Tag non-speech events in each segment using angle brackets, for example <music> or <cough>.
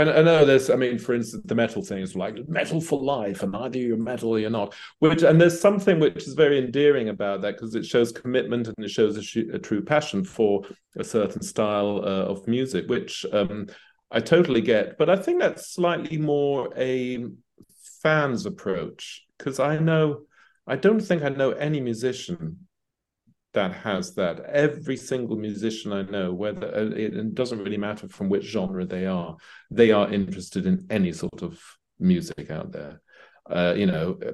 I, know there's, I mean, for instance, the metal thing is like metal for life, and either you're metal or you're not. Which, and there's something which is very endearing about that because it shows commitment and it shows a, a, true passion for a certain style uh, of music, which um, I totally get. But I think that's slightly more a fan's approach because I know, I don't think I know any musician that has that. Every single musician I know, whether uh, it, doesn't really matter from which genre they are, they are interested in any sort of music out there. Uh, you know, uh,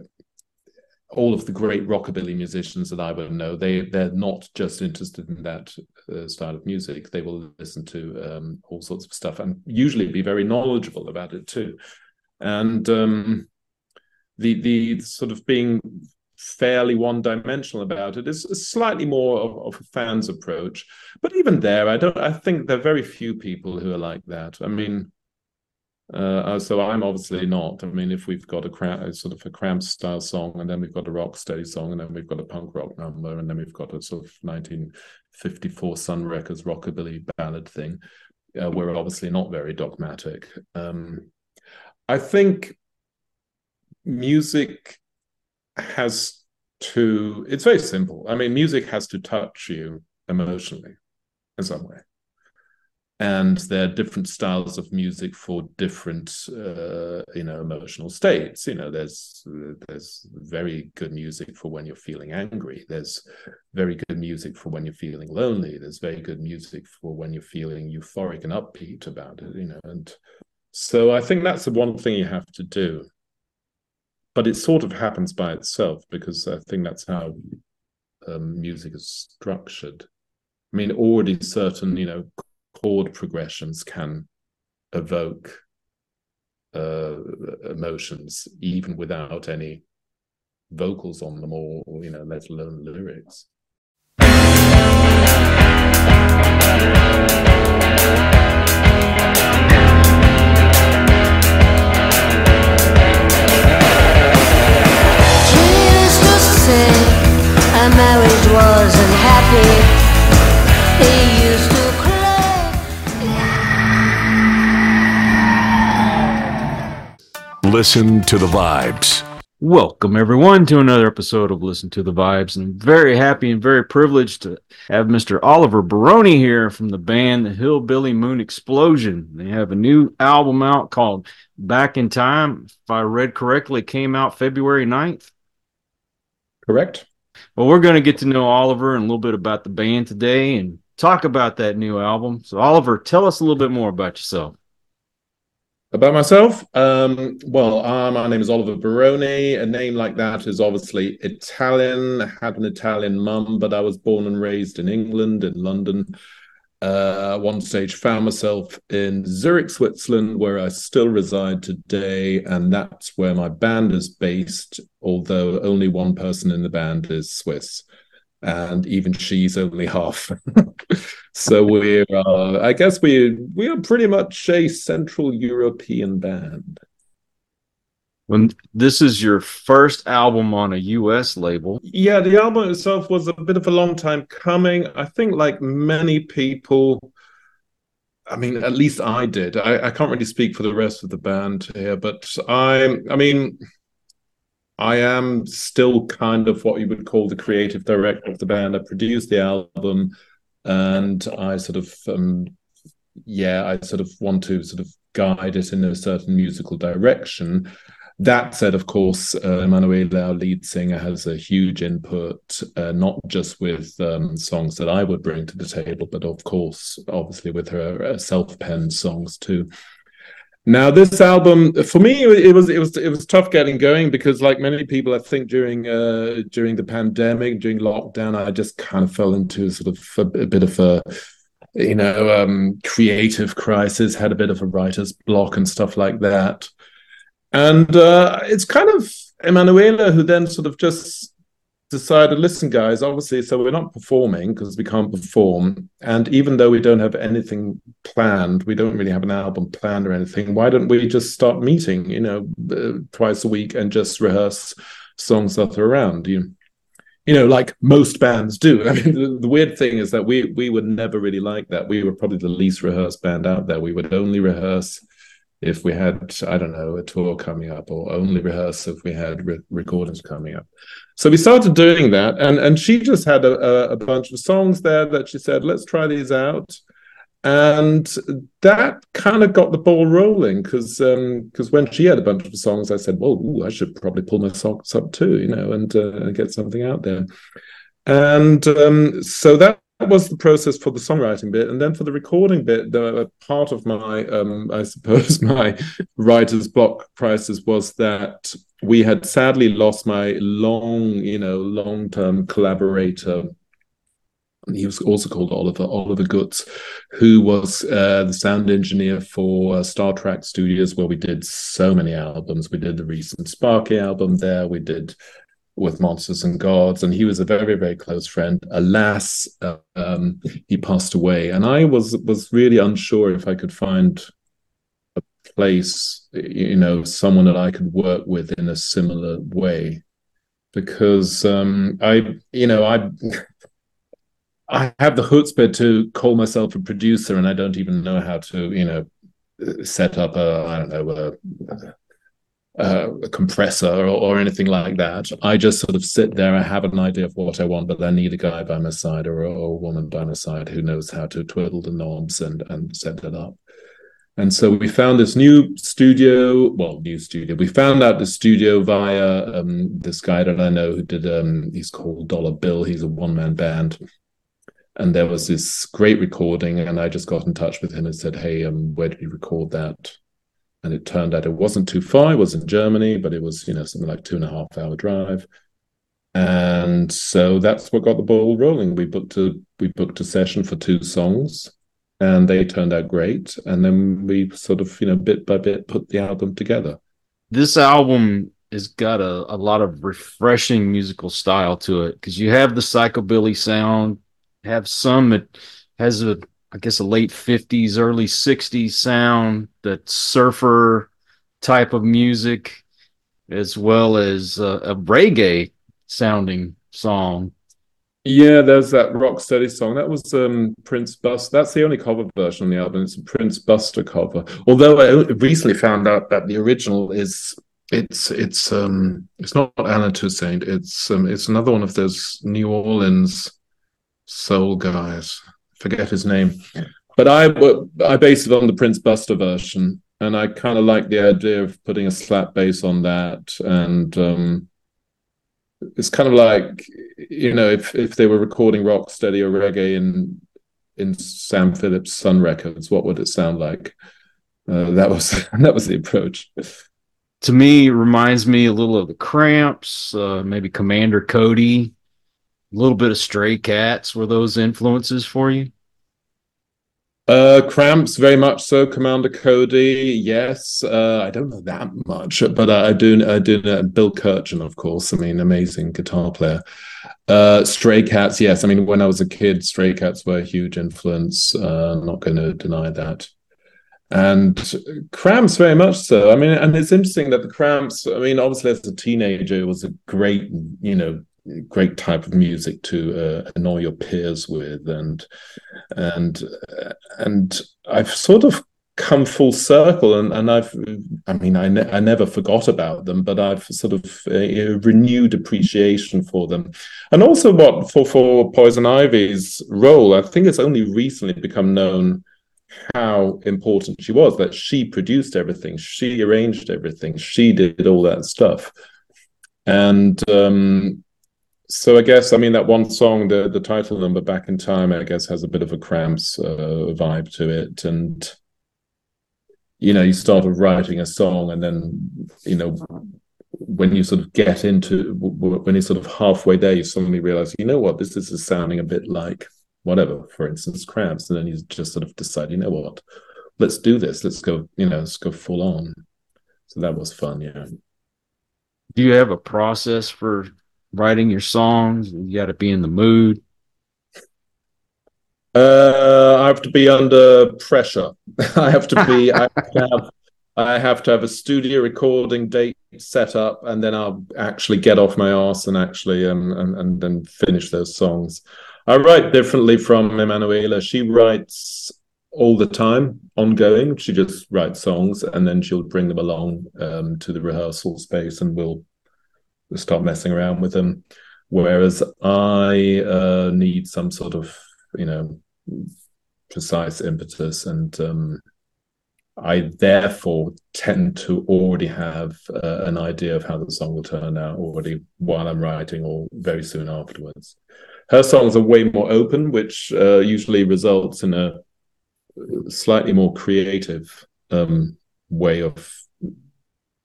all of the great rockabilly musicians that I would know, they they're not just interested in that uh, style of music. They will listen to um, all sorts of stuff and usually be very knowledgeable about it too. And um, the the sort of being fairly one dimensional about it. It's, slightly more of, of, a fan's approach. But even there, I don't. I think there are very few people who are like that. I mean, uh, so I'm obviously not. I mean, if we've got a, cram, sort of a cramp style song, and then we've got a rock steady song, and then we've got a punk rock number, and then we've got a sort of 1954 Sun Records rockabilly ballad thing, uh, we're obviously not very dogmatic. Um, I think music has to it's very simple. I mean music has to touch you emotionally in some way. And there are different styles of music for different uh, you know emotional states. You know there's there's very good music for when you're feeling angry. There's very good music for when you're feeling lonely. There's very good music for when you're feeling euphoric and upbeat about it you know and so i think that's the one thing you have to do but it sort of happens by itself because I think that's how um, music is structured. I mean, already certain, you know, chord progressions can evoke uh, emotions even without any vocals on them or, or you know, let alone lyrics. Listen to the vibes. Welcome, everyone, to another episode of Listen to the Vibes. And I'm very happy and very privileged to have Mr. Oliver Baroni here from the band The Hillbilly Moon Explosion. They have a new album out called Back in Time. If I read correctly, came out February 9th. Correct. Well, we're going to get to know Oliver and a little bit about the band today and talk about that new album. So, Oliver, tell us a little bit more about yourself. About myself? Um, well, uh, my name is Oliver Baroni. A name like that is obviously Italian. I had an Italian mum, but I was born and raised in England, in London uh, one stage found myself in Zurich, Switzerland, where I still reside today, and that's where my band is based. Although only one person in the band is Swiss, and even she's only half. <laughs> so we're, uh, I guess we we are pretty much a Central European band when this is your first album on a US label. Yeah, the album itself was a bit of a long time coming. I think, like many people, I mean, at least I did. I, I can't really speak for the rest of the band here, but I, I mean, I am still kind of what you would call the creative director of the band. I produced the album, and I sort of, um, yeah, I sort of want to sort of guide it in a certain musical direction that said, of course, uh, Emanuela, our lead singer, has a huge input, uh, not just with um, songs that I would bring to the table, but of course, obviously, with her uh, self-penned songs too. Now, this album for me, it was it was it was tough getting going because, like many people, I think during uh, during the pandemic, during lockdown, I just kind of fell into sort of a, a bit of a you know um, creative crisis, had a bit of a writer's block and stuff like that. And uh, it's kind of Emanuela who then sort of just decided, listen, guys, obviously, so we're not performing because we can't perform. And even though we don't have anything planned, we don't really have an album planned or anything, why don't we just start meeting, you know, uh, twice a week and just rehearse songs that are around you? You know, like most bands do. <laughs> I mean, the, the weird thing is that we we were never really like that. We were probably the least rehearsed band out there. We would only rehearse if we had I don't know a tour coming up, or only rehearse if we had re- recordings coming up. So we started doing that, and and she just had a, a bunch of songs there that she said, let's try these out and that kind of got the ball rolling because because um, when she had a bunch of songs, I said, "Well, ooh, I should probably pull my socks up too, you know, and uh, get something out there." And um, so that was the process for the songwriting bit, and then for the recording bit, the part of my, um, I suppose, <laughs> my writer's block crisis was that we had sadly lost my long, you know, long-term collaborator he was also called Oliver Oliver Goods, who was uh, the sound engineer for uh, Star Trek Studios, where we did so many albums. We did the recent Sparky album there. We did with Monsters and Gods, and he was a very very close friend. Alas, uh, um, he passed away, and I was was really unsure if I could find a place, you know, someone that I could work with in a similar way, because um, I, you know, I. <laughs> I have the chutzpah to call myself a producer, and I don't even know how to, you know, set up a I don't know a, a compressor or, or, anything like that. I just sort of sit there. I have an idea of what I want, but I need a guy by my side or a, or a woman by my side who knows how to twiddle the knobs and and set it up. And so we found this new studio, well, new studio. We found out the studio via um, this guy that I know who did. Um, he's called Dollar Bill. He's a one man band and there was this great recording and i just got in touch with him and said hey um, where did you record that and it turned out it wasn't too far. It was in germany but it was you know something like two and a half hour drive. And so that's what got the ball rolling. We booked a we booked a session for two songs and they turned out great. And then we sort of you know bit by bit put the album together. This album has got a, a lot of refreshing musical style to it because you have the psychobilly sound have some it has a I guess a late 50s, early 60s sound, that surfer type of music, as well as a, a reggae sounding song. Yeah, there's that rock steady song. That was um, Prince Buster. That's the only cover version on the album. It's a Prince Buster cover. Although I recently found out that the original is it's it's um it's not Allen Toussaint. It's um it's another one of those New Orleans soul guys. Forget his name, but I I based it on the Prince Buster version, and I kind of like the idea of putting a slap bass on that, and um, it's kind of like you know if if they were recording rock steady or reggae in in Sam Phillips Sun Records, what would it sound like? Uh, that was <laughs> that was the approach. To me, reminds me a little of the Cramps, uh, maybe Commander Cody, a little bit of Stray Cats. Were those influences for you? Uh, Cramps, very much so. Commander Cody, yes. Uh, I don't know that much, but uh, I do. I do know Bill Kirchen, of course. I mean, amazing guitar player. Uh, Stray Cats, yes. I mean, when I was a kid, Stray Cats were a huge influence. Uh, not going to deny that. And Cramps, very much so. I mean, and it's interesting that the Cramps. I mean, obviously, as a teenager, it was a great, you know, great type of music to uh, annoy your peers with. And and and I've sort of come full circle and, and I've I mean I, ne- I never forgot about them but I've sort of uh, renewed appreciation for them. And also what for for Poison Ivy's role I think it's only recently become known how important she was that she produced everything she arranged everything she did all that stuff. And um, so I guess I mean that one song, the the title number "Back in Time," I guess has a bit of a Cramps uh, vibe to it, and you know, you started writing a song, and then you know, when you sort of get into when you're sort of halfway there, you suddenly realize, you know what, this, this is sounding a bit like whatever, for instance, Cramps, and then you just sort of decide, you know what, let's do this, let's go, you know, let's go full on. So that was fun, yeah. Do you have a process for writing your songs? You got to be in the mood. Uh, I have to be under pressure. <laughs> I have to be. I, have to have, I have to have a studio recording date set up, and then I'll actually get off my ass and actually um, and and then finish those songs. I write differently from Emanuela. She writes all the time, ongoing. She just writes songs and then she'll bring them along um, to the rehearsal space and we'll start messing around with them. Whereas I uh, need some sort of, you know, precise impetus and um, I therefore tend to already have uh, an idea of how the song will turn out already while I'm writing or very soon afterwards. Her songs are way more open, which uh, usually results in a slightly more creative um, way of.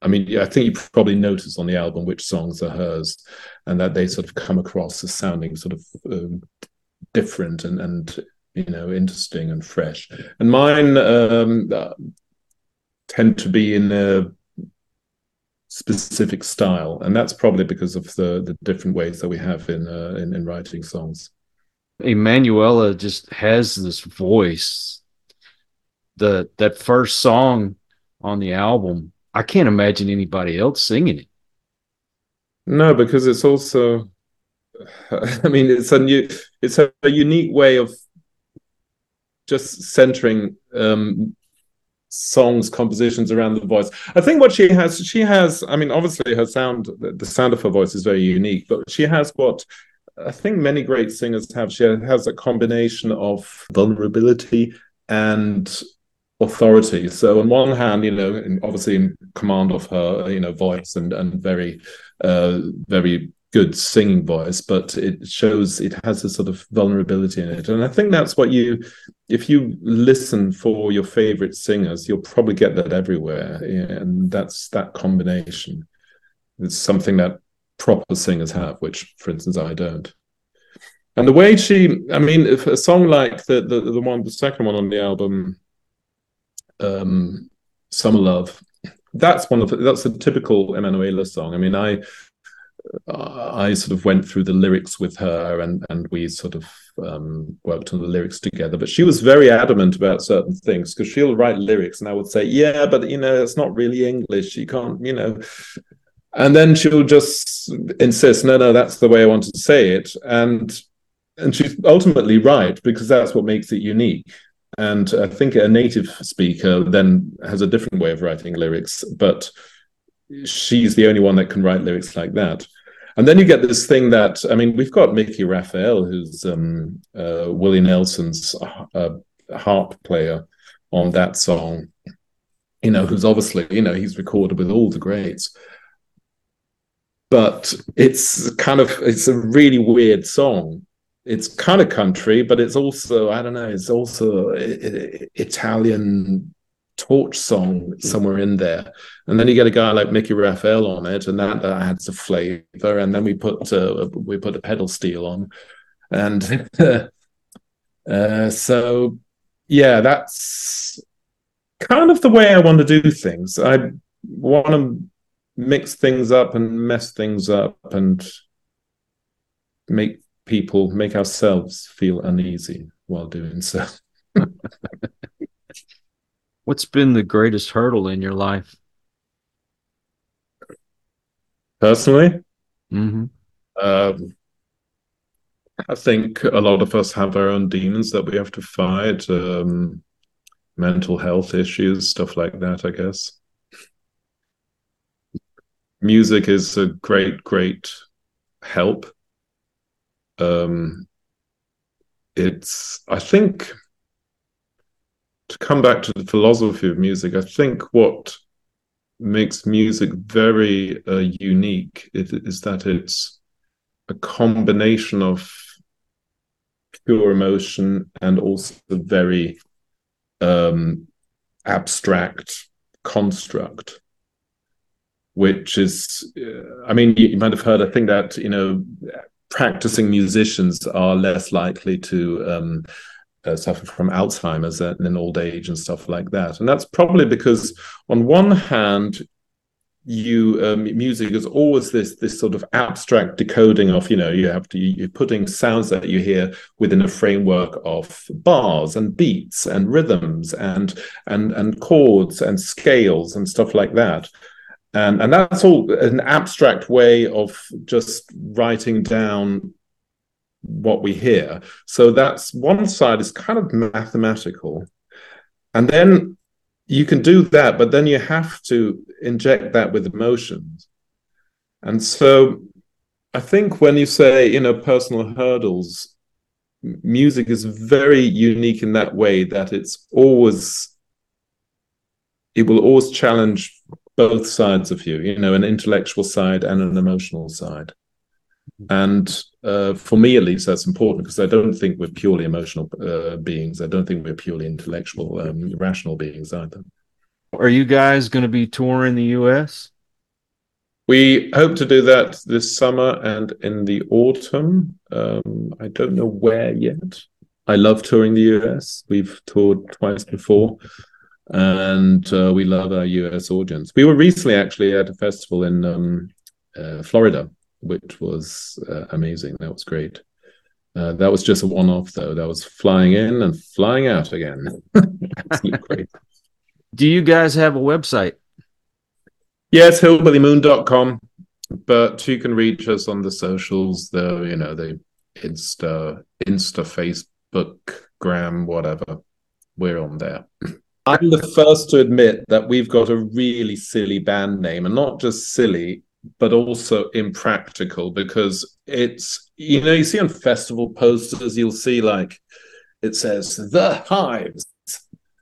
I mean, I think you probably noticed on the album which songs are hers, and that they sort of come across as sounding sort of um, different and and you know interesting and fresh. And mine um, tend to be in a specific style, and that's probably because of the the different ways that we have in uh, in, in writing songs. Emanuela just has this voice. The that first song on the album, I can't imagine anybody else singing it. No, because it's also <laughs> I mean it's a new it's a, a unique way of just centering um, songs compositions around the voice i think what she has she has i mean obviously her sound the sound of her voice is very unique but she has what i think many great singers have she has a combination of vulnerability and authority so on one hand you know obviously in command of her you know voice and and very uh very good singing voice, but it shows it has a sort of vulnerability in it. And I think that's what you, if you listen for your favorite singers, you'll probably get that everywhere. And that's that combination. It's something that proper singers have, which, for instance, I don't. And the way she, I mean, if a song like the the, the one, the second one on the album, um, "Summer Love," that's one of the, that's a typical Emanuela song. I mean, I I sort of went through the lyrics with her and and we sort of um, worked on the lyrics together. But she was very adamant about certain things because she'll write lyrics and I would say, yeah, but you know, it's not really English. You can't, you know. And then she'll just insist, no, no, that's the way I want to say it. And and she's ultimately right because that's what makes it unique. And I think a native speaker then has a different way of writing lyrics, but she's the only one that can write lyrics like that. And then you get this thing that I mean, we've got Mickey Raphael, who's um, uh, Willie Nelson's uh, harp player on that song. You know, who's obviously you know he's recorded with all the greats, but it's kind of it's a really weird song. It's kind of country, but it's also I don't know. It's also Italian torch song somewhere in there. And then you get a guy like mickey raphael on it and that, adds a flavor. And then we put uh, we put a pedal steel on. And <laughs> uh, so yeah that's kind of the way i want to do things. I want to mix things up and mess things up and make people make ourselves feel uneasy while doing so <laughs> What's been the greatest hurdle in your life? Personally, mm-hmm. um, I think a lot of us have our own demons that we have to fight, um, mental health issues, stuff like that, I guess. Music is a great, great help. Um, it's, I think, to come back to the philosophy of music, I think what makes music very uh, unique is, is, that it's a combination of pure emotion and also very um, abstract construct which is uh, i mean you, you, might have heard i think that you know practicing musicians are less likely to um, uh, suffer from Alzheimer's in old age and stuff like that. And that's probably because, on one hand, you um, music is always this this sort of abstract decoding of you know you have to you're putting sounds that you hear within a framework of bars and beats and rhythms and and and chords and scales and stuff like that and and that's all an abstract way of just writing down what we hear. So that's one side is kind of mathematical. and then you can do that, but then you have to inject that with emotions. And so I think when you say, you know, personal hurdles, music is very unique in that way that it's always it will always challenge both sides of you, you know, an intellectual side and an emotional side. And uh, for me, at least, that's important because I don't think we're purely emotional uh, beings. I don't think we're purely intellectual, um, rational beings either. Are you guys going to be touring the U.S.? We hope to do that this summer and in the autumn. Um, I don't know where yet. I love touring the US. We've toured twice before, and uh, we love our US audience. We were recently actually at a festival in um, uh, Florida, which was uh, amazing. That was great. Uh, that was just a one off, though. That was flying in and flying out again. <laughs> great. Do you guys have a website? Yes, hillbillymoon.com. But you can reach us on the socials, the you know, the Insta, Insta, Facebook, Gram, whatever. We're on there. I'm the first to admit that we've got a really silly band name, and not just silly, but also impractical because it's you know, you see on festival posters, you'll see like it says the hives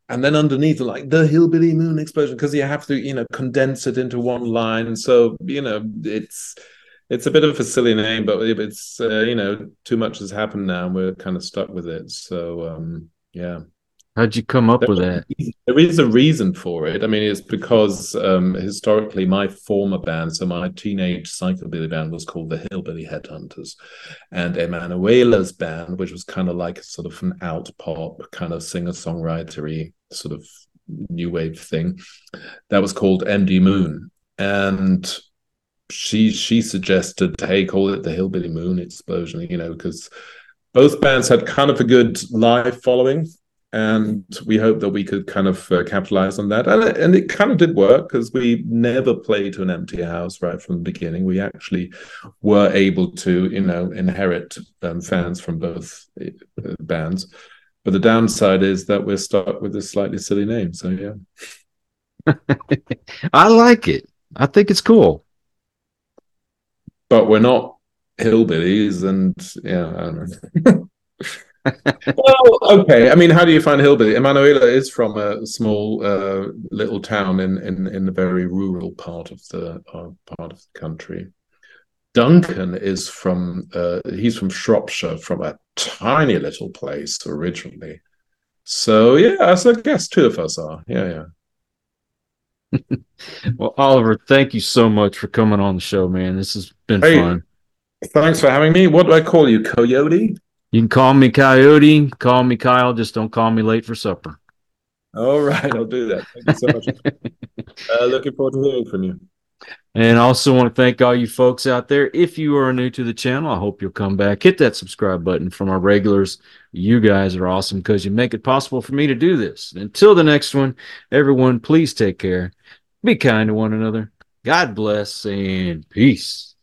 and then underneath like the hillbilly moon explosion because you have to you know condense it into one line. So you know it's it's a bit of a silly name but it's uh, you know too much has happened now and we're kind of stuck with it. So um yeah how'd you come up there, with that? There is a reason for it. I mean it's because um historically my former band so my teenage psychobilly band was called the hillbilly headhunters. And emanuela's band which was kind of like sort of an out pop kind of singer songwritery sort of new wave thing that was called MD Moon, and she she suggested, hey, call it the Hillbilly Moon Explosion, you know, because both bands had kind of a good live following, and we hope that we could kind of uh, capitalize on that, and it, and it kind of did work because we never played to an empty house right from the beginning. We actually were able to, you know, inherit um, fans from both uh, bands but the downside is that we're stuck with a slightly silly name. So yeah. <laughs> I like it. I think it's cool. But we're not hillbillies and yeah, I don't know. <laughs> well, okay. I mean, how do you find hillbilly? Emanuela is from a small uh, little town in, in in the very rural part of the uh, part of the country. Duncan is from uh, he's from Shropshire, from a tiny little place originally. So yeah, so I guess two of us are. Yeah, yeah. <laughs> well, Oliver, thank you so much for coming on the show, man. This has been hey, fun. Thanks for having me. What do I call you, Coyote? You can call me Coyote, call me Kyle, just don't call me late for supper. All right, I'll do that. Thank you so much. <laughs> uh, looking forward to hearing from you. And I also want to thank all you folks out there. If you are new to the channel, I hope you'll come back. Hit that subscribe button from our regulars. You guys are awesome because you make it possible for me to do this. Until the next one, everyone, please take care. Be kind to one another. God bless and peace.